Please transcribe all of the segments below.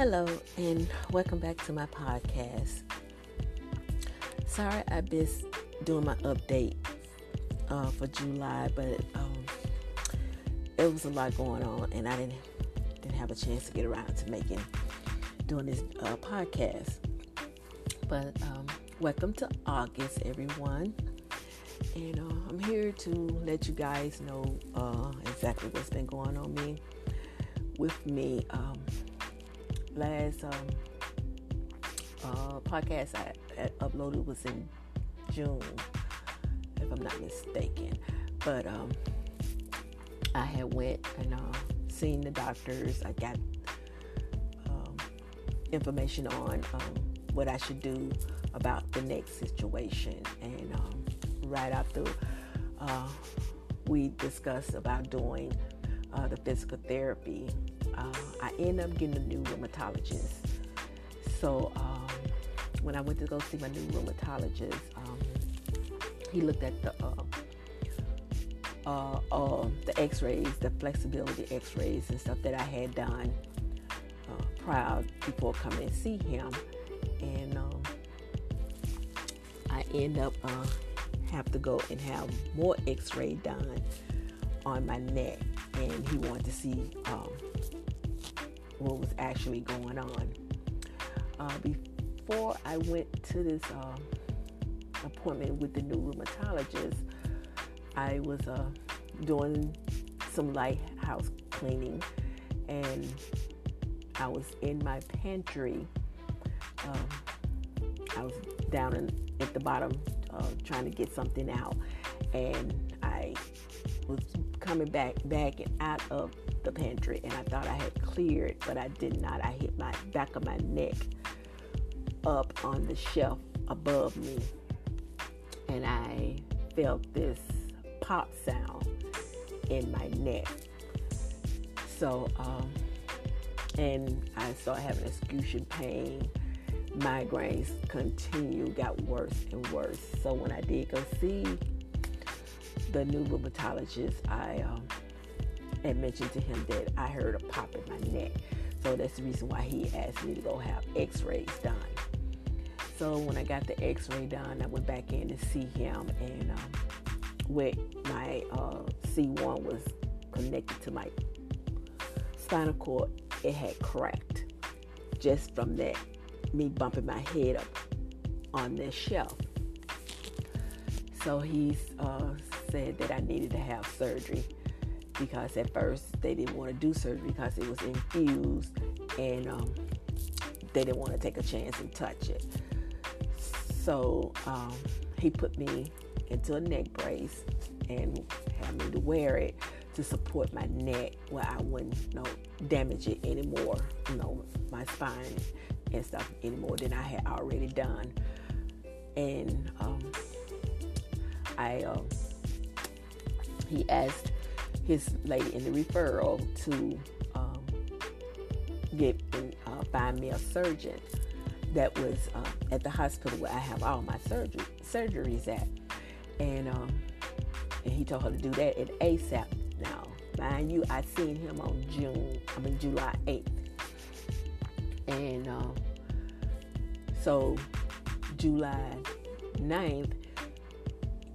Hello, and welcome back to my podcast. Sorry, I've been doing my update uh, for July, but um, it was a lot going on, and I didn't didn't have a chance to get around to making doing this uh, podcast. But um, welcome to August, everyone, and uh, I'm here to let you guys know uh, exactly what's been going on me with me. Um, last um, uh, podcast I, I, uploaded was in June, if I'm not mistaken. But um, I had went and uh, seen the doctors. I got um, information on um, what I should do about the next situation, and um, right after uh, we discussed about doing uh, the physical therapy uh, I ended up getting a new rheumatologist. So um, when I went to go see my new rheumatologist, um, he looked at the uh, uh, uh, the X-rays, the flexibility X-rays and stuff that I had done uh, prior before coming and see him, and um, I end up uh, have to go and have more X-ray done on my neck, and he wanted to see um, what was actually going on. Uh, before I went to this uh, appointment with the new rheumatologist, I was uh, doing some light house cleaning and I was in my pantry. Um, I was down in, at the bottom uh, trying to get something out, and I was coming back back and out of the pantry and I thought I had cleared, but I did not. I hit my back of my neck up on the shelf above me and I felt this pop sound in my neck. So, um, and I started having excruciating pain. Migraines continued, got worse and worse. So when I did go see the new rheumatologist, I um, had mentioned to him that I heard a pop in my neck. So that's the reason why he asked me to go have x-rays done. So when I got the x-ray done, I went back in to see him and um, where my uh, C1 was connected to my spinal cord, it had cracked just from that, me bumping my head up on this shelf. So he uh, said that I needed to have surgery because at first they didn't want to do surgery because it was infused and um, they didn't want to take a chance and touch it. So um, he put me into a neck brace and had me to wear it to support my neck where I wouldn't you know, damage it anymore, you know, my spine and stuff anymore than I had already done. And um, I, uh, he asked his lady in the referral to um, get uh, find me a surgeon that was uh, at the hospital where I have all my surgery surgeries at, and um, and he told her to do that at ASAP. Now, mind you, I seen him on June, I mean July eighth, and um, so July 9th,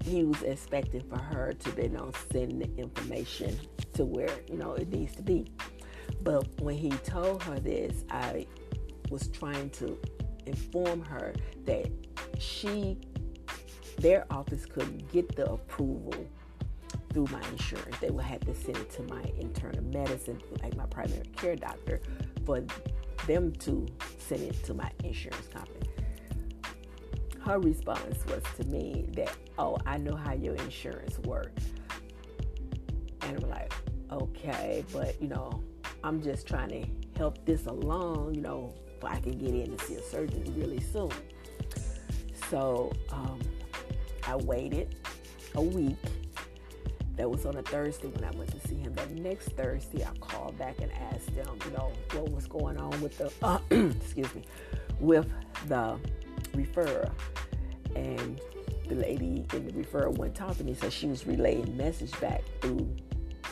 he was expecting for her to you know send the information to where you know it needs to be. But when he told her this, I was trying to inform her that she their office couldn't get the approval through my insurance. They would have to send it to my internal medicine, like my primary care doctor, for them to send it to my insurance company her response was to me that, oh, I know how your insurance works. And I'm like, okay, but you know, I'm just trying to help this along, you know, so I can get in to see a surgeon really soon. So um, I waited a week. That was on a Thursday when I went to see him. That next Thursday, I called back and asked them, you know, what was going on with the, uh, excuse me, with the referrer and the lady in the referral went talking to me, so she was relaying message back through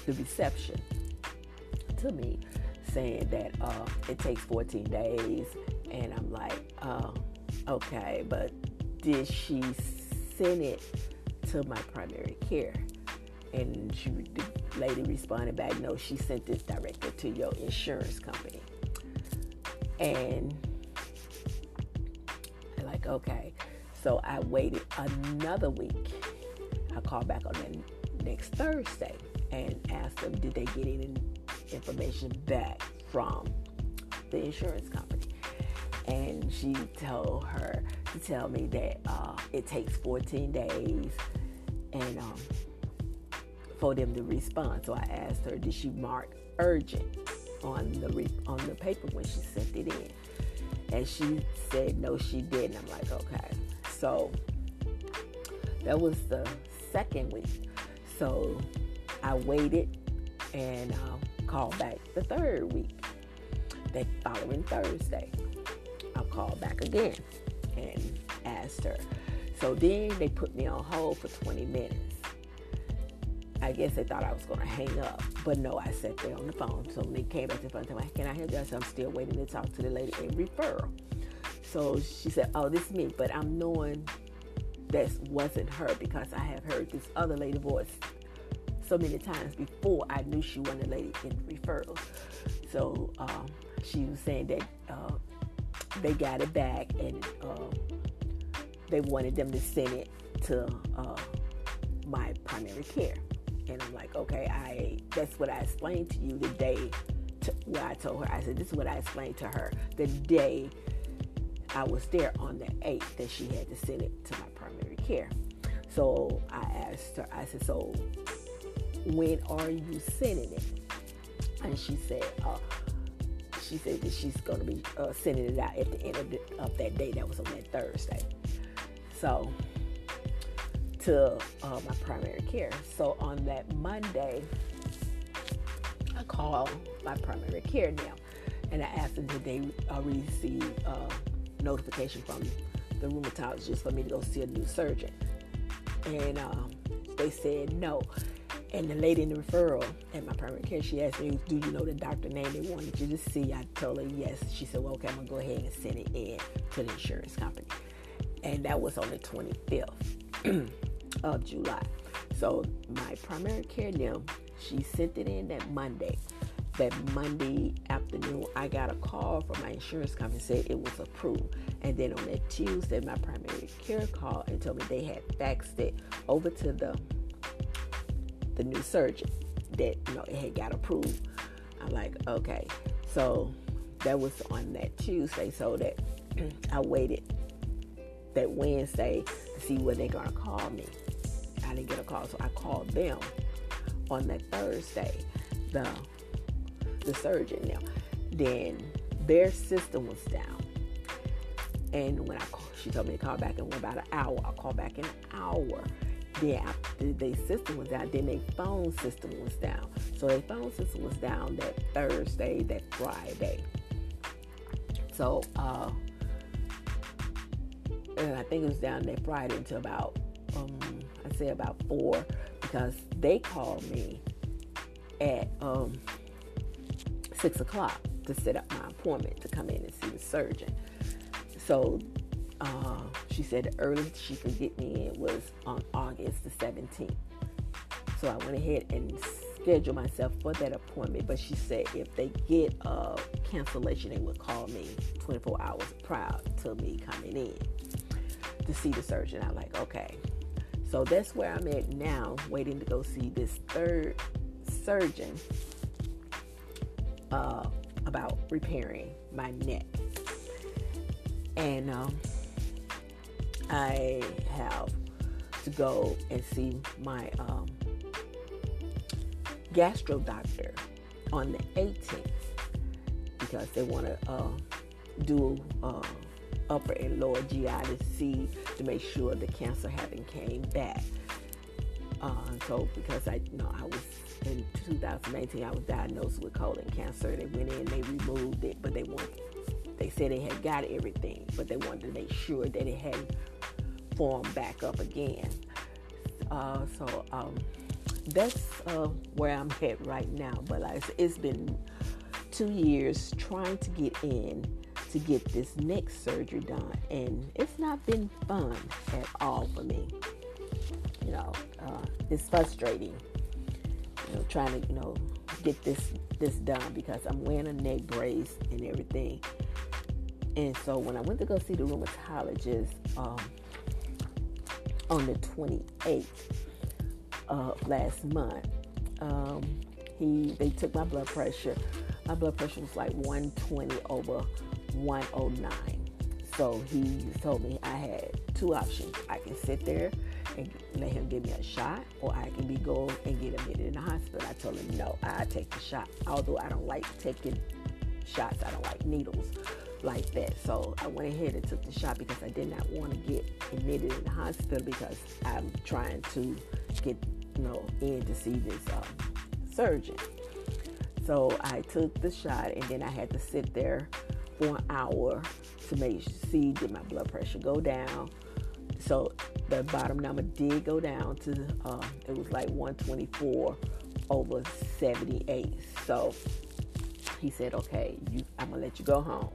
the reception to me. saying that uh, it takes 14 days. And I'm like, uh, okay, but did she send it to my primary care? And she, the lady responded back, no, she sent this directly to your insurance company. And like, okay. So I waited another week. I called back on the next Thursday and asked them, did they get any information back from the insurance company? And she told her to tell me that uh, it takes 14 days and um, for them to respond. So I asked her, did she mark urgent on the re- on the paper when she sent it in? And she said no, she didn't. I'm like, okay. So that was the second week. So I waited and um, called back the third week. The following Thursday, I called back again and asked her. So then they put me on hold for 20 minutes. I guess they thought I was going to hang up, but no, I sat there on the phone. So when they came back to the phone, I said, "Can I help you?" I said, "I'm still waiting to talk to the lady in referral." So she said, "Oh, this is me," but I'm knowing that wasn't her because I have heard this other lady voice so many times before I knew she wasn't a lady in referral. So um, she was saying that uh, they got it back and uh, they wanted them to send it to uh, my primary care. And I'm like, okay, I that's what I explained to you the day to, I told her. I said, this is what I explained to her the day I was there on the 8th that she had to send it to my primary care. So I asked her, I said, so when are you sending it? And she said, uh, she said that she's going to be uh, sending it out at the end of, the, of that day. That was on that Thursday. So to uh, my primary care. So on that Monday, I called my primary care now, and I asked them did they receive uh, notification from the rheumatologist for me to go see a new surgeon, and um, they said no. And the lady in the referral at my primary care, she asked me, "Do you know the doctor name they wanted you to see?" I told her yes. She said, "Well, okay, I'm gonna go ahead and send it in to the insurance company." And that was on the 25th. of July. So my primary care now, she sent it in that Monday. That Monday afternoon, I got a call from my insurance company said it was approved. And then on that Tuesday, my primary care called and told me they had faxed it over to the the new surgeon that you know it had got approved. I'm like, okay. So that was on that Tuesday. So that I waited that Wednesday to see when they're gonna call me. I didn't get a call, so I called them on that Thursday, the the surgeon now. Then their system was down. And when I called, she told me to call back in about an hour. I called back in an hour. Then after their system was down, then their phone system was down. So their phone system was down that Thursday, that Friday. So uh and I think it was down that Friday until about I say about four because they called me at um, six o'clock to set up my appointment to come in and see the surgeon. So uh, she said the earliest she could get me in was on August the 17th. So I went ahead and scheduled myself for that appointment. But she said if they get a cancellation, they would call me 24 hours prior to me coming in to see the surgeon. I'm like, okay. So that's where I'm at now, waiting to go see this third surgeon uh, about repairing my neck. And um, I have to go and see my um, gastro doctor on the 18th because they want to uh, do uh, upper and lower GI to see to make sure the cancer hadn't came back. Uh, so because I you know I was in 2019 I was diagnosed with colon cancer. They went in, they removed it, but they wanted they said they had got everything, but they wanted to make sure that it hadn't formed back up again. Uh, so um, that's uh, where I'm at right now. But like, it's been two years trying to get in to get this next surgery done, and it's not been fun at all for me. You know, uh, it's frustrating. You know, trying to you know get this this done because I'm wearing a neck brace and everything. And so when I went to go see the rheumatologist um, on the 28th of last month, um, he they took my blood pressure. My blood pressure was like 120 over 109. So he told me I had two options. I can sit there and let him give me a shot, or I can be go and get admitted in the hospital. I told him no, I take the shot. Although I don't like taking shots, I don't like needles like that. So I went ahead and took the shot because I did not want to get admitted in the hospital because I'm trying to get you know in to see this um, surgeon. So I took the shot and then I had to sit there for an hour to make see did my blood pressure go down. So the bottom number did go down to uh, it was like 124 over 78. So he said, "Okay, you, I'm gonna let you go home."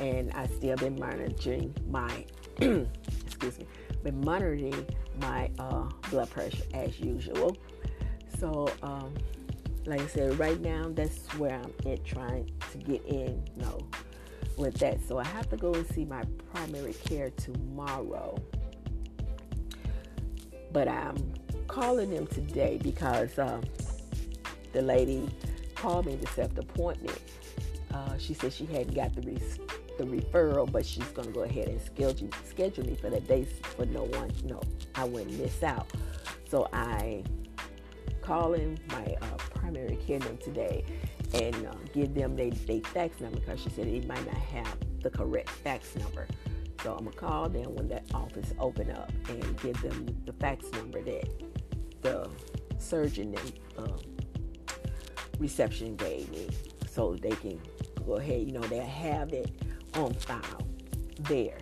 And I still been monitoring my excuse me, been monitoring my uh, blood pressure as usual. So, um, like I said, right now that's where I'm at trying to get in, you know, with that. So I have to go and see my primary care tomorrow. But I'm calling them today because um, the lady called me to set the appointment. Uh, she said she hadn't got the re- the referral, but she's going to go ahead and schedule schedule me for that day for no one, no, I wouldn't miss out. So I calling my uh, primary care today and uh, give them their fax number because she said they might not have the correct fax number. So I'm gonna call them when that office open up and give them the fax number that the surgeon and um, reception gave me, so they can go ahead. You know, they have it on file there.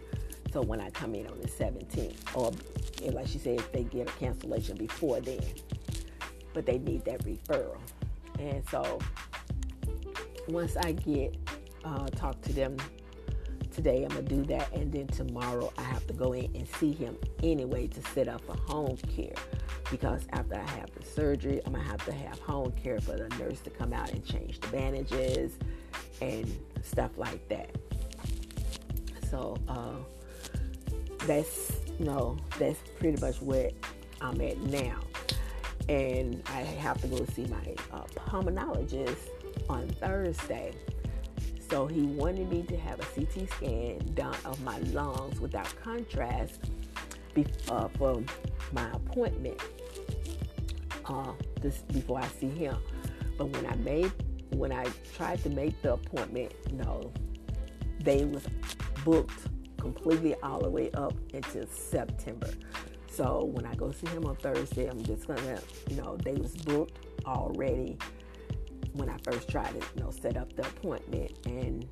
So when I come in on the 17th, or like she said, if they get a cancellation before then, but they need that referral. And so once I get uh, talk to them today, I'm gonna do that, and then tomorrow I have to go in and see him anyway to set up a home care because after I have the surgery, I'm gonna have to have home care for the nurse to come out and change the bandages and stuff like that. So uh, that's you know that's pretty much where I'm at now, and I have to go see my uh, pulmonologist on Thursday. So he wanted me to have a CT scan done of my lungs without contrast be, uh, for my appointment uh, this before I see him. But when I made when I tried to make the appointment, no, they was booked completely all the way up until September. So when I go see him on Thursday, I'm just gonna, you know, they was booked already when I first tried to, you know, set up the appointment. And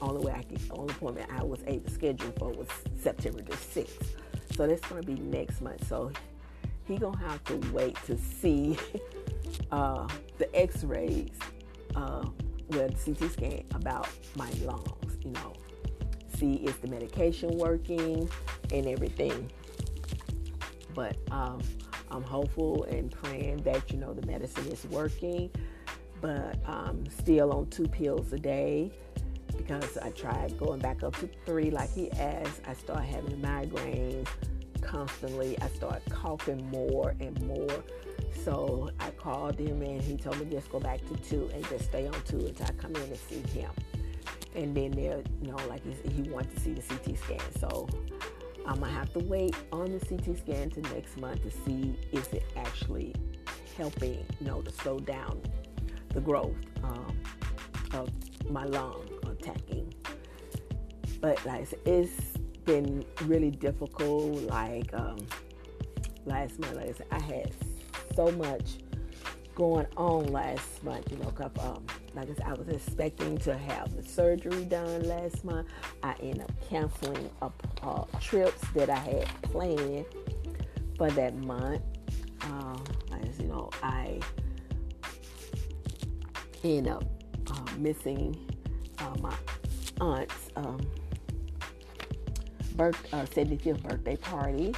only way I could, only appointment I was able to schedule for was September the 6th. So that's gonna be next month. So he gonna have to wait to see uh, the X-rays, uh, the CT scan about my lungs. You know, see is the medication working and everything. But um, I'm hopeful and praying that you know the medicine is working. But I'm still on two pills a day because I tried going back up to three like he asked. I started having migraines constantly. I started coughing more and more. So I called him and he told me just go back to two and just stay on two until I come in and see him. And then there, you know, like he, he to see the CT scan. So I'm gonna have to wait on the CT scan to next month to see is it actually helping, you know, to slow down the growth um, of my lung attacking. But like it's been really difficult. Like um, last month, like I said, I had so much going on last month. You know, cause, um, like I said, I was expecting to have the surgery done last month. I ended up canceling a, uh, trips that I had planned for that month. Uh, as you know, I ended up um, missing uh, my aunt's um, birth, uh, 75th birthday party.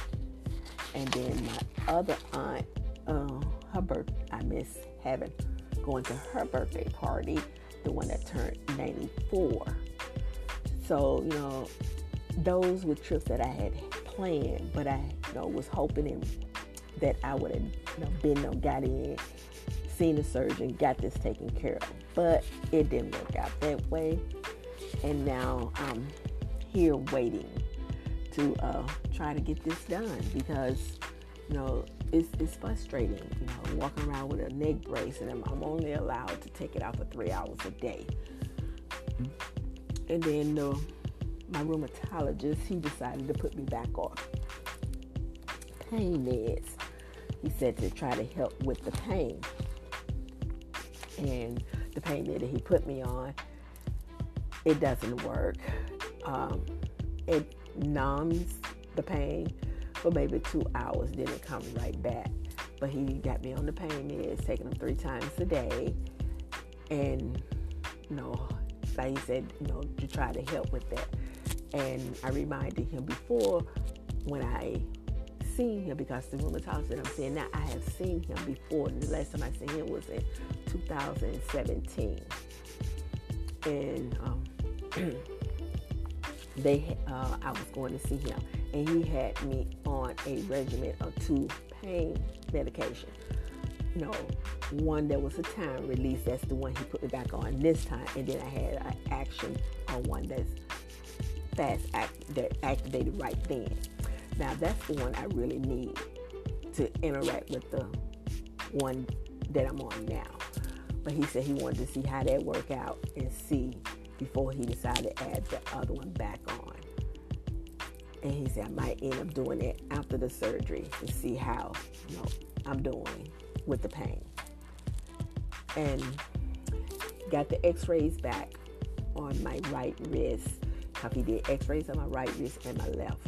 And then my other aunt, uh, her birth, I miss having going to her birthday party, the one that turned 94. So, you know, those were trips that I had planned, but I you know, was hoping that I would have you know, been know, got in, seen a surgeon, got this taken care of. But it didn't work out that way. And now I'm here waiting to uh, try to get this done because, you know, it's, it's frustrating, you know, walking around with a neck brace and I'm, I'm only allowed to take it out for three hours a day. And then uh, my rheumatologist, he decided to put me back on pain meds. He said to try to help with the pain. And the pain med that he put me on, it doesn't work. Um, it numbs the pain for maybe two hours, then it comes right back. But he got me on the pain meds, taking them three times a day. And, you know, like he said, you know, to try to help with that. And I reminded him before when I seen him because the rheumatologist that I'm saying now, I have seen him before. The last time I seen him was in 2017. And um, they, uh, I was going to see him, and he had me on a regimen of two pain medication. No, one that was a time release. That's the one he put me back on this time, and then I had an action on one that's fast act that activated right then. Now that's the one I really need to interact with the one that I'm on now. But he said he wanted to see how that work out and see before he decided to add the other one back on. And he said I might end up doing it after the surgery to see how you know I'm doing with the pain. And got the x-rays back on my right wrist. Because he did x-rays on my right wrist and my left.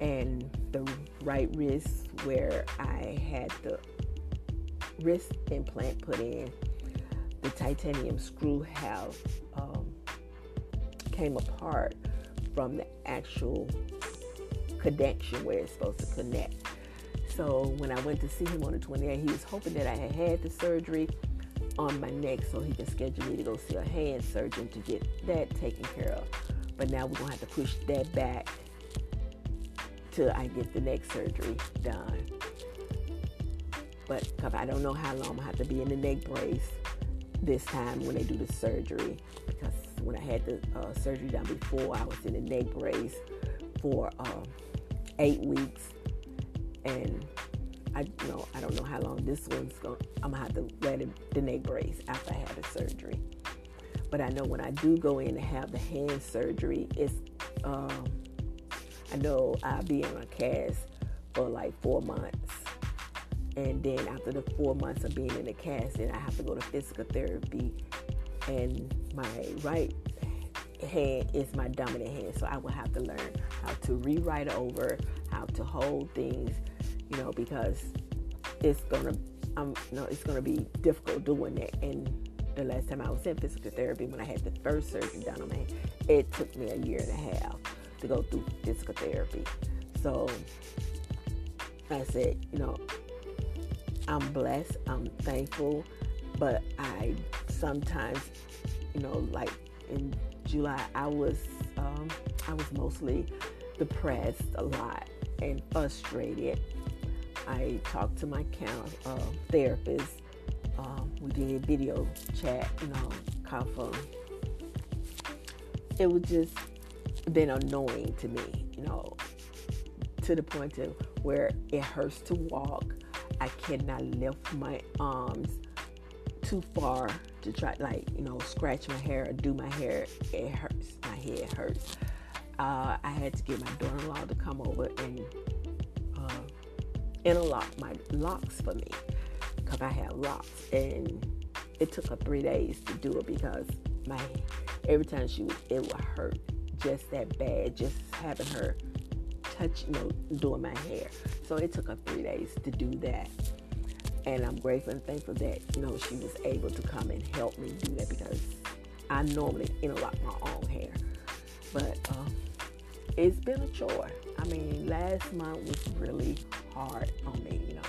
And the right wrist where I had the wrist implant put in, the titanium screw have came apart from the actual connection where it's supposed to connect. So when I went to see him on the 28th, he was hoping that I had had the surgery on my neck so he could schedule me to go see a hand surgeon to get that taken care of. But now we're going to have to push that back till I get the neck surgery done. But I don't know how long to have to be in the neck brace this time when they do the surgery because when I had the uh, surgery done before, I was in a neck brace for uh, eight weeks, and I you know I don't know how long this one's going. I'm gonna have to wear the, the neck brace after I had the surgery. But I know when I do go in to have the hand surgery, it's um, I know I'll be in a cast for like four months. And then after the four months of being in the cast, then I have to go to physical therapy. And my right hand is my dominant hand. So I will have to learn how to rewrite over, how to hold things, you know, because it's gonna I'm know, it's gonna be difficult doing that. And the last time I was in physical therapy when I had the first surgery done on my hand, it took me a year and a half to go through physical therapy. So I said, you know, I'm blessed, I'm thankful, but I sometimes, you know, like in July, I was um, I was mostly depressed a lot and frustrated. I talked to my count, uh, therapist. Um, we did video chat, you know, phone. It was just been annoying to me, you know, to the point of where it hurts to walk. I cannot lift my arms too far to try, like, you know, scratch my hair or do my hair. It hurts. My head hurts. Uh, I had to get my daughter-in-law to come over and uh, interlock my locks for me because I have locks, and it took her three days to do it because my every time she would, it would hurt just that bad, just having her touch, you know, doing my hair. So it took her three days to do that. And I'm grateful and thankful that, you know, she was able to come and help me do that because I normally interlock my own hair, but um, it's been a chore. I mean, last month was really hard on me, you know,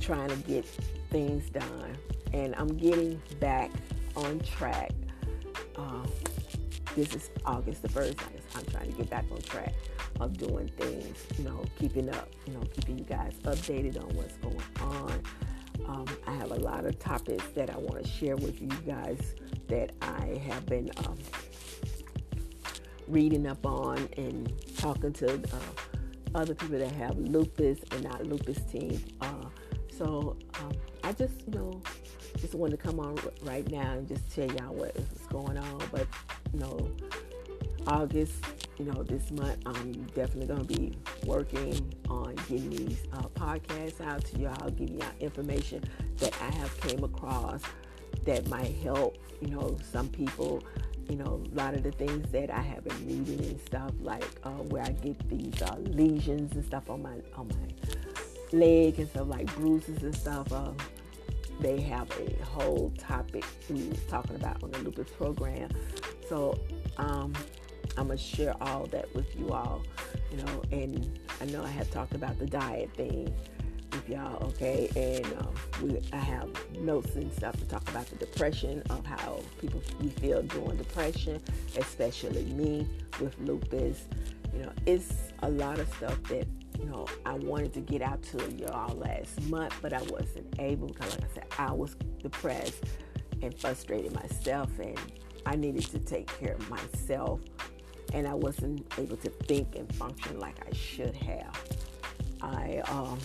trying to get things done, and I'm getting back on track. Um, this is August the first. I'm trying to get back on track of doing things, you know, keeping up, you know, keeping you guys updated on what's going on. Um, I have a lot of topics that I want to share with you guys that I have been um, reading up on and talking to uh, other people that have lupus and not lupus team. Uh, so um, I just, you know, just wanted to come on right now and just tell y'all what is going on. But you know, August, you know, this month, I'm definitely going to be working on getting these uh, podcasts out to y'all, giving y'all information that I have came across that might help, you know, some people. You know, a lot of the things that I have been reading and stuff, like uh, where I get these uh, lesions and stuff on my on my leg and stuff like bruises and stuff. Uh, they have a whole topic was talking about on the lupus program. So um, I'm gonna share all that with you all, you know. And I know I have talked about the diet thing with y'all, okay? And um, we, I have notes and stuff to talk about the depression of how people we feel during depression, especially me with lupus. You know, it's a lot of stuff that you know I wanted to get out to y'all last month, but I wasn't able because, like I said, I was depressed and frustrated myself, and I needed to take care of myself and I wasn't able to think and function like I should have. I um,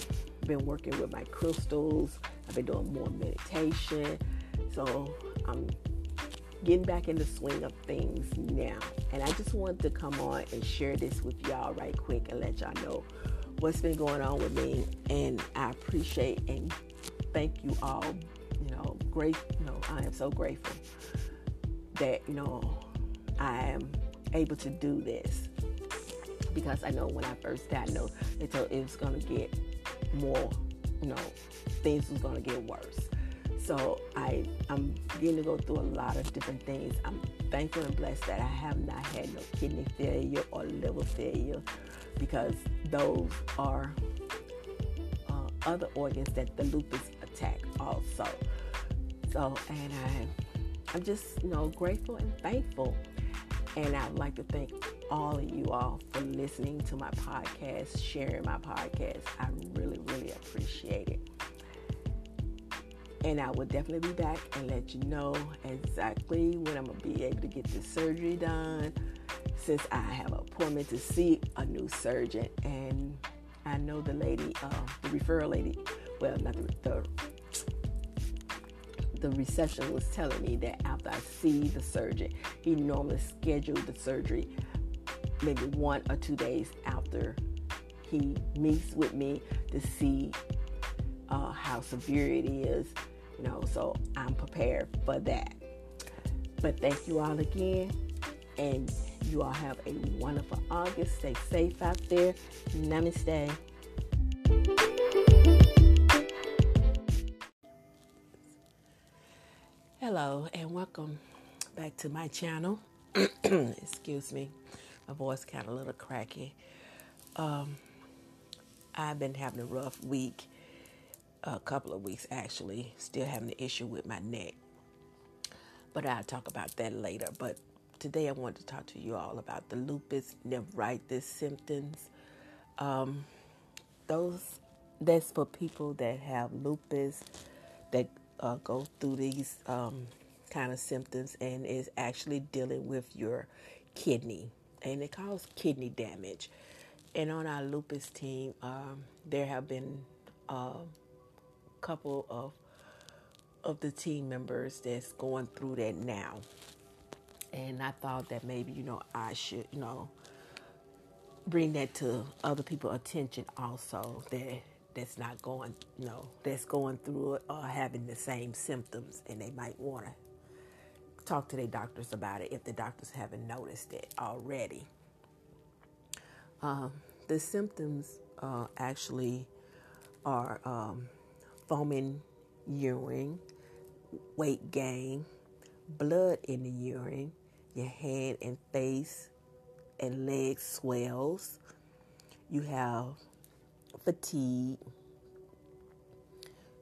been working with my crystals. I've been doing more meditation, so I'm getting back in the swing of things now. And I just wanted to come on and share this with y'all right quick and let y'all know what's been going on with me. And I appreciate and thank you all. You know, great. You know, I am so grateful that you know I am able to do this because I know when I first diagnosed, they told it was to get more, you know, things was to get worse. So I, I'm getting to go through a lot of different things. I'm thankful and blessed that I have not had no kidney failure or liver failure because those are uh, other organs that the lupus attack also. So, and I, I'm just, you know, grateful and thankful and I would like to thank all of you all for listening to my podcast, sharing my podcast. I really, really appreciate it. And I will definitely be back and let you know exactly when I'm going to be able to get the surgery done since I have an appointment to see a new surgeon. And I know the lady, uh, the referral lady, well, not the, the the reception was telling me that after I see the surgeon, he normally scheduled the surgery maybe one or two days after he meets with me to see uh, how severe it is, you know, so I'm prepared for that. But thank you all again, and you all have a wonderful August. Stay safe out there. Namaste. Hello and welcome back to my channel. Excuse me, my voice kind of a little cracky. Um, I've been having a rough week, a couple of weeks actually, still having the issue with my neck. But I'll talk about that later. But today I want to talk to you all about the lupus nephritis symptoms. Um, those that's for people that have lupus that uh, go through these um, kind of symptoms and is actually dealing with your kidney, and it causes kidney damage. And on our lupus team, um, there have been a uh, couple of of the team members that's going through that now. And I thought that maybe you know I should you know bring that to other people's attention also that that's not going, you know, that's going through it or having the same symptoms, and they might want to talk to their doctors about it if the doctors haven't noticed it already. Um, the symptoms uh, actually are um, foaming urine, weight gain, blood in the urine, your hand and face and leg swells, you have fatigue,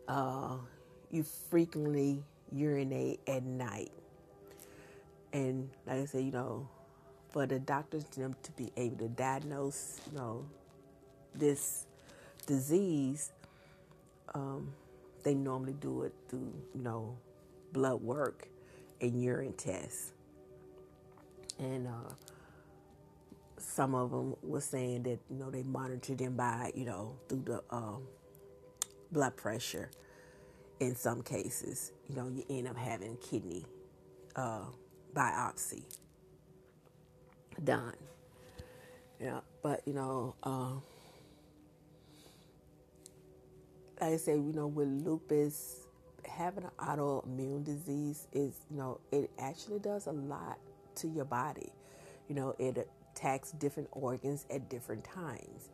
uh, you frequently urinate at night. And like I said, you know, for the doctors to them to be able to diagnose, you know, this disease, um, they normally do it through, you know, blood work and urine tests. And uh, some of them were saying that, you know, they monitored them by, you know, through the um, blood pressure in some cases. You know, you end up having kidney uh, biopsy done. Yeah, but, you know, uh, like I say, you know, with lupus, having an autoimmune disease is, you know, it actually does a lot to your body. You know, it attacks different organs at different times.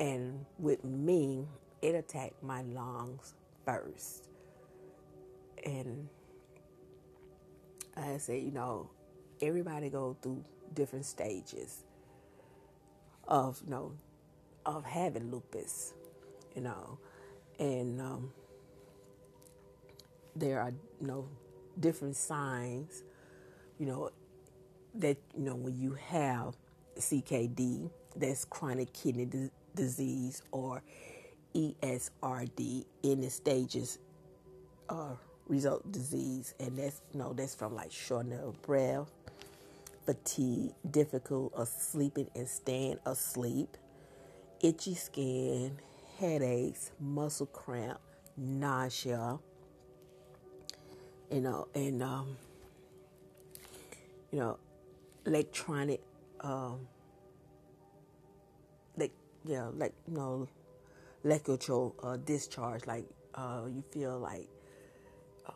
And with me, it attacked my lungs first. And I said, you know, everybody go through different stages of, you know, of having lupus, you know and um, there are you know different signs you know that you know when you have CKD that's chronic kidney d- disease or ESRD in the stages uh, result disease and that's you know that's from like shortness of breath fatigue difficult of sleeping and staying asleep itchy skin headaches, muscle cramp, nausea, you know, and um, you know, electronic, um, like yeah, like you know, electrical uh, discharge. Like uh, you feel like,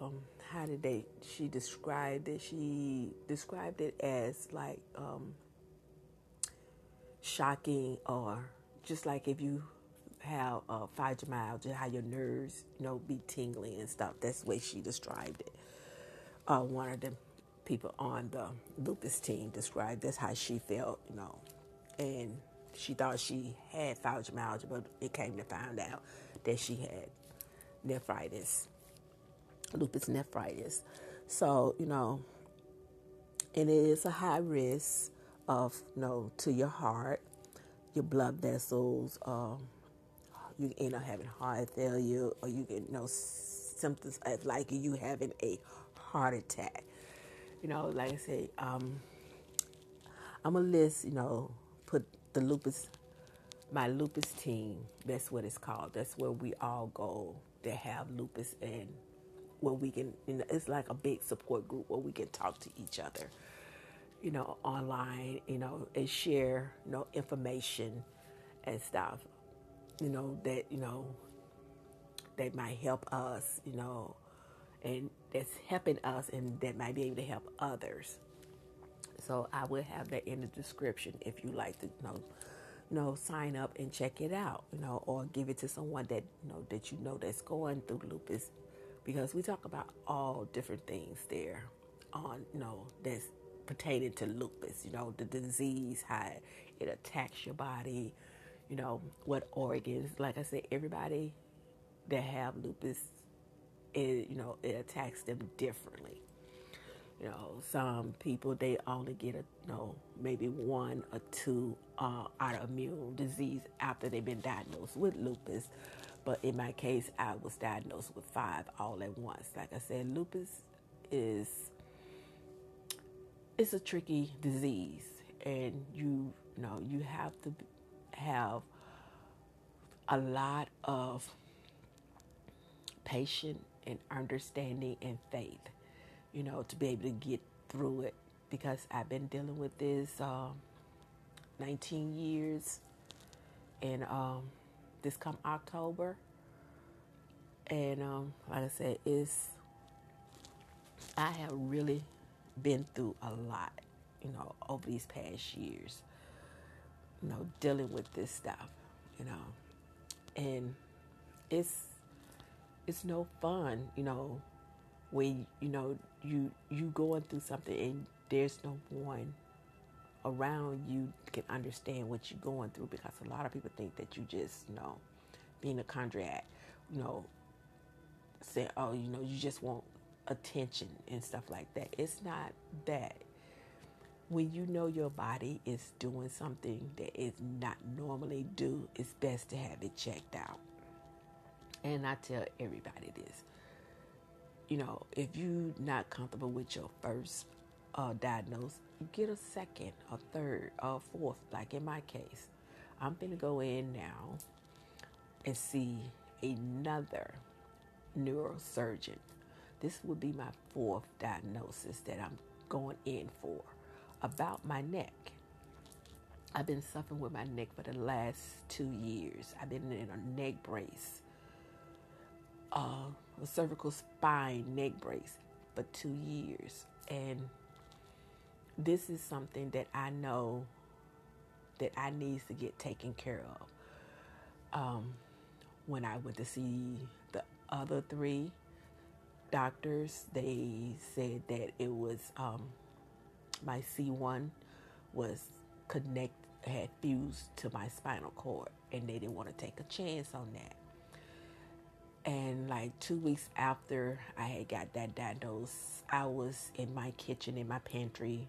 um, how did they? She described it. She described it as like um, shocking or just like if you how uh, fibromyalgia, how your nerves, you know, be tingling and stuff. That's the way she described it. Uh, one of the people on the lupus team described that's how she felt, you know, and she thought she had fibromyalgia, but it came to find out that she had nephritis, lupus nephritis. So, you know, and it is a high risk of, you know, to your heart, your blood vessels, um, you end up having heart failure or you get you know symptoms of like you having a heart attack. You know, like I say, um, I'm gonna list, you know, put the lupus, my lupus team. That's what it's called. That's where we all go that have lupus and where we can, you know, it's like a big support group where we can talk to each other, you know, online, you know, and share, you know, information and stuff you know, that, you know, that might help us, you know, and that's helping us and that might be able to help others. So I will have that in the description if you like to, you know, you know, sign up and check it out, you know, or give it to someone that you know that you know that's going through lupus, because we talk about all different things there, on you know that's pertaining to lupus, you know, the disease, how it attacks your body, you know, what organs. Like I said, everybody that have lupus, it, you know, it attacks them differently. You know, some people they only get a you know maybe one or two uh, autoimmune disease after they've been diagnosed with lupus. But in my case, I was diagnosed with five all at once. Like I said, lupus is it's a tricky disease, and you, you know you have to have a lot of patience and understanding and faith, you know, to be able to get through it because I've been dealing with this um, 19 years and um, this come October. And um, like I said, it's I have really been through a lot, you know, over these past years you know, dealing with this stuff, you know. And it's it's no fun, you know, when you know you you going through something and there's no one around you can understand what you're going through because a lot of people think that you just you know being a chondriac you know say oh you know you just want attention and stuff like that. It's not that. When you know your body is doing something that is not normally do it's best to have it checked out and i tell everybody this you know, if you're not comfortable with your first uh, diagnosis, get a second, a third, a fourth. Like in my case, I'm gonna go in now and see another neurosurgeon. This would be my fourth diagnosis that I'm going in for about my neck. I've been suffering with my neck for the last two years. I've been in a neck brace uh, a cervical spine neck brace for two years. And this is something that I know that I needs to get taken care of. Um, when I went to see the other three doctors, they said that it was um, my C1 was connect had fused to my spinal cord, and they didn't want to take a chance on that. And like two weeks after I had got that diagnosis, I was in my kitchen, in my pantry,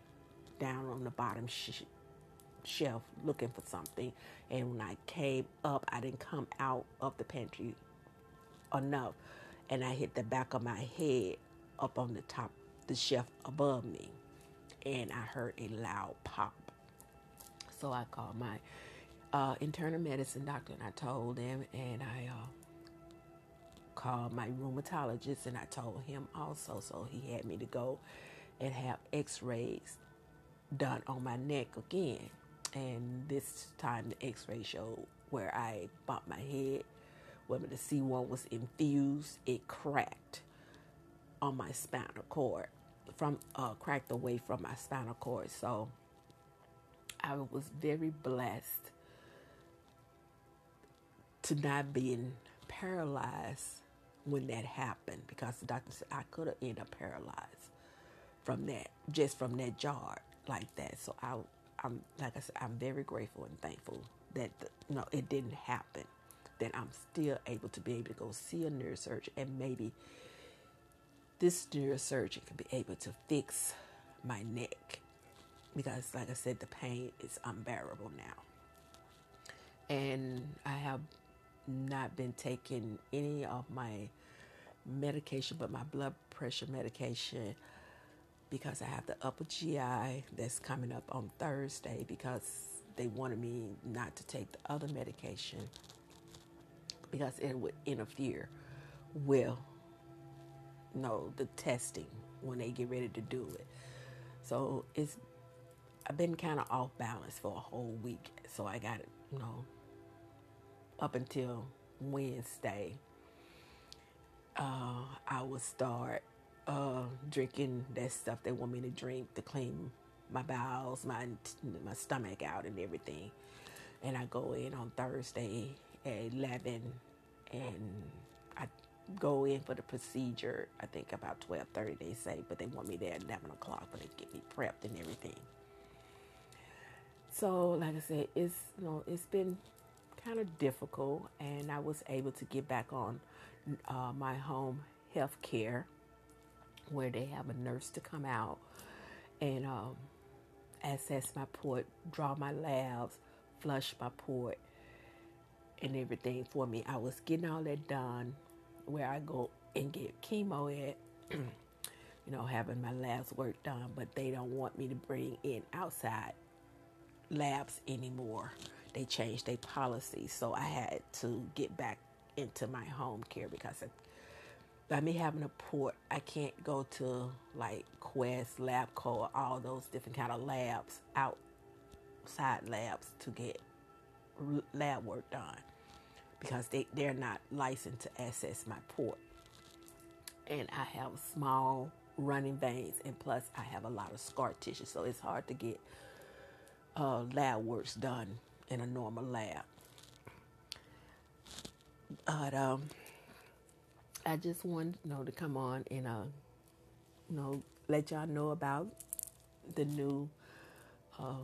down on the bottom sh- shelf looking for something. And when I came up, I didn't come out of the pantry enough. And I hit the back of my head up on the top, the shelf above me. And I heard a loud pop. So I called my uh, internal medicine doctor and I told him, and I. Uh, called my rheumatologist and I told him also. So he had me to go and have x rays done on my neck again. And this time the x ray showed where I bumped my head, where the C1 was infused, it cracked on my spinal cord, from uh, cracked away from my spinal cord. So I was very blessed to not being paralyzed when that happened because the doctor said I could have ended up paralyzed from that, just from that jar like that. So I, I'm like I said, I'm very grateful and thankful that the, you know it didn't happen. That I'm still able to be able to go see a neurosurgeon and maybe this neurosurgeon can be able to fix my neck because, like I said, the pain is unbearable now. And I have not been taking any of my medication, but my blood pressure medication because I have the upper GI that's coming up on Thursday because they wanted me not to take the other medication because it would interfere with know the testing when they get ready to do it. So it's I've been kind of off balance for a whole week, so I got you know, up until Wednesday, uh, I would start uh, drinking that stuff they want me to drink to clean my bowels, my my stomach out, and everything. And I go in on Thursday at eleven, and I go in for the procedure. I think about twelve thirty. They say, but they want me there at eleven o'clock, but they get me prepped and everything. So, like I said, it's you know it's been kind of difficult, and I was able to get back on uh, my home health care where they have a nurse to come out and um, assess my port, draw my labs, flush my port, and everything for me. I was getting all that done where I go and get chemo at. you know, having my labs work done, but they don't want me to bring in outside labs anymore they changed their policy. So I had to get back into my home care because by me having a port, I can't go to like Quest, LabCorp, all those different kind of labs, outside labs to get lab work done because they, they're not licensed to access my port. And I have small running veins, and plus I have a lot of scar tissue, so it's hard to get uh, lab works done in a normal lab. But um, I just wanted you know to come on and uh, you know, let y'all know about the new uh,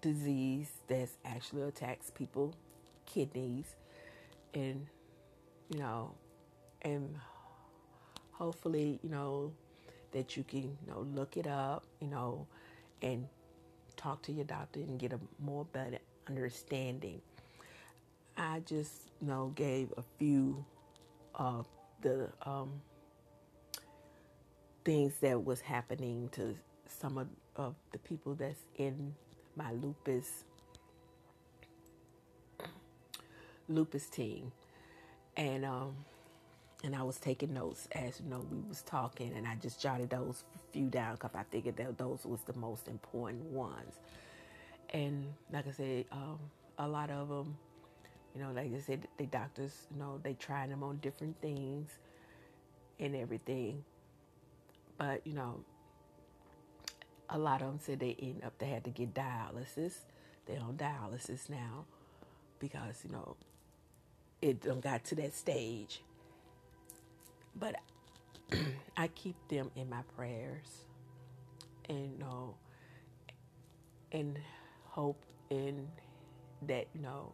disease that's actually attacks people kidneys and you know and hopefully you know that you can you know look it up you know and talk to your doctor and get a more better understanding i just you know gave a few of the um, things that was happening to some of, of the people that's in my lupus lupus team, and um, and I was taking notes as you know we was talking, and I just jotted those few down because I figured that those was the most important ones. And like I said, um, a lot of them, you know, like I said, the doctors, you know, they trying them on different things and everything, but you know, a lot of them said they end up they had to get dialysis. They're on dialysis now because you know it got to that stage. But I keep them in my prayers, and you know, and hope in that you know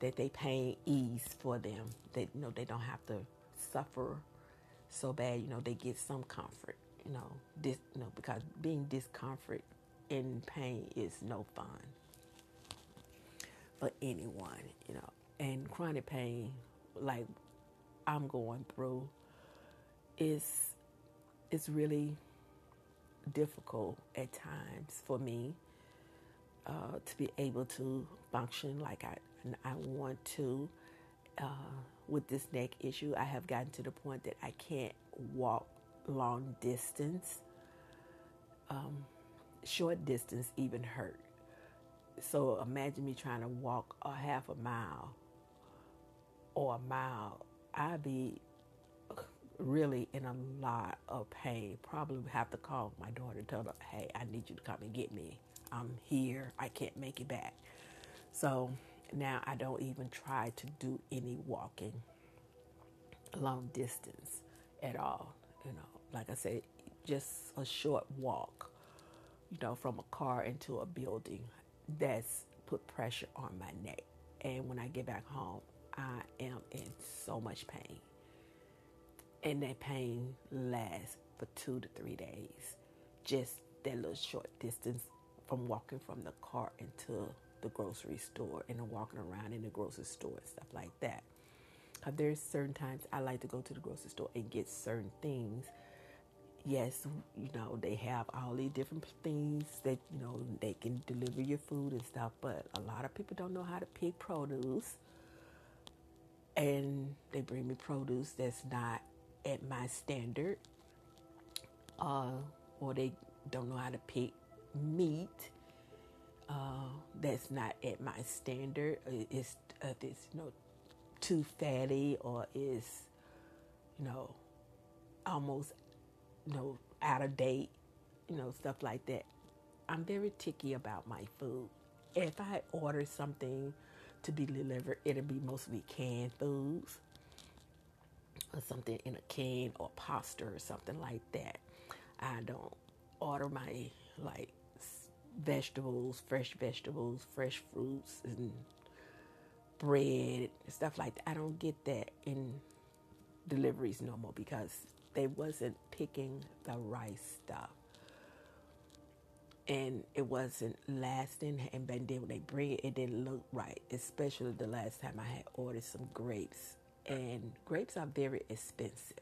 that they pain ease for them. That you know they don't have to suffer so bad. You know they get some comfort. You know this. You know because being discomfort and pain is no fun for anyone. You know and chronic pain like I'm going through is it's really difficult at times for me uh, to be able to function like I I want to. Uh, with this neck issue, I have gotten to the point that I can't walk long distance. Um, short distance even hurt. So imagine me trying to walk a half a mile or a mile, I'd be really in a lot of pain. Probably have to call my daughter and tell her, hey, I need you to come and get me. I'm here. I can't make it back. So now I don't even try to do any walking long distance at all. You know, like I said, just a short walk, you know, from a car into a building. That's put pressure on my neck. And when I get back home, I am in so much pain. And that pain lasts for two to three days. Just that little short distance from walking from the car into the grocery store and then walking around in the grocery store and stuff like that. There's certain times I like to go to the grocery store and get certain things. Yes, you know, they have all these different things that, you know, they can deliver your food and stuff, but a lot of people don't know how to pick produce and they bring me produce that's not at my standard, uh, or they don't know how to pick meat uh, that's not at my standard. It's uh, it's you know too fatty or is you know almost you know out of date, you know stuff like that. I'm very ticky about my food. If I order something to be delivered, it'll be mostly canned foods or something in a can or pasta or something like that. I don't order my like vegetables, fresh vegetables, fresh fruits and bread and stuff like that. I don't get that in deliveries no more because they wasn't picking the right stuff and it wasn't lasting. And then when they bring it, it didn't look right. Especially the last time I had ordered some grapes, and grapes are very expensive.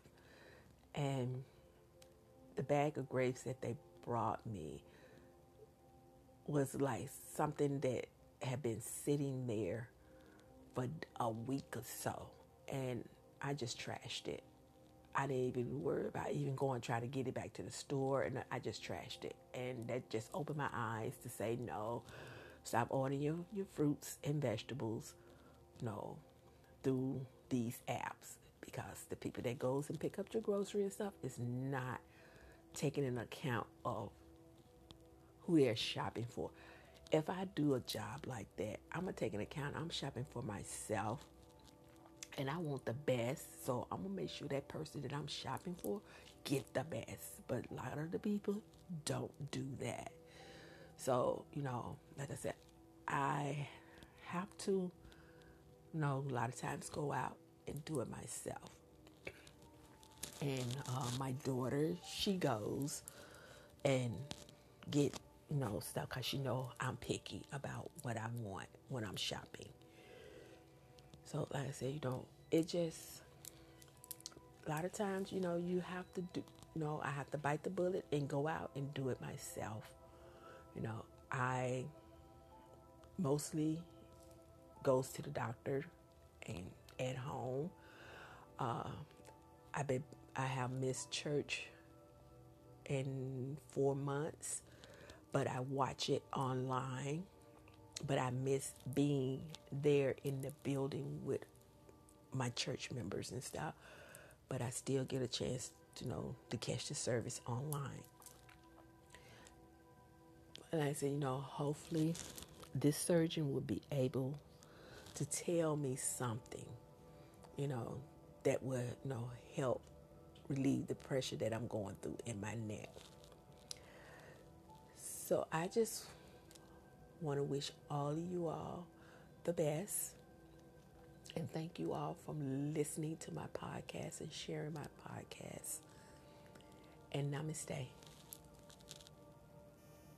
And the bag of grapes that they brought me was like something that had been sitting there for a week or so, and I just trashed it. I didn't even worry about even going try to get it back to the store, and I just trashed it. And that just opened my eyes to say no. Stop ordering your, your fruits and vegetables, no, through these apps because the people that goes and pick up your grocery and stuff is not taking into account of who they're shopping for. If I do a job like that, I'm gonna take an account I'm shopping for myself and I want the best. So I'm gonna make sure that person that I'm shopping for get the best. But a lot of the people don't do that. So, you know, like I said, I have to, you know, a lot of times go out and do it myself. And uh, my daughter, she goes and get, you know, stuff because she know I'm picky about what I want when I'm shopping. So, like I said, you know, it just a lot of times, you know, you have to do, you know, I have to bite the bullet and go out and do it myself. You know, I mostly goes to the doctor and at home. Uh, I been I have missed church in four months, but I watch it online. But I miss being there in the building with my church members and stuff but I still get a chance to know to catch the service online. And I said, you know, hopefully this surgeon will be able to tell me something, you know, that would, you know, help relieve the pressure that I'm going through in my neck. So I just want to wish all of you all the best. And thank you all for listening to my podcast and sharing my podcast. And namaste.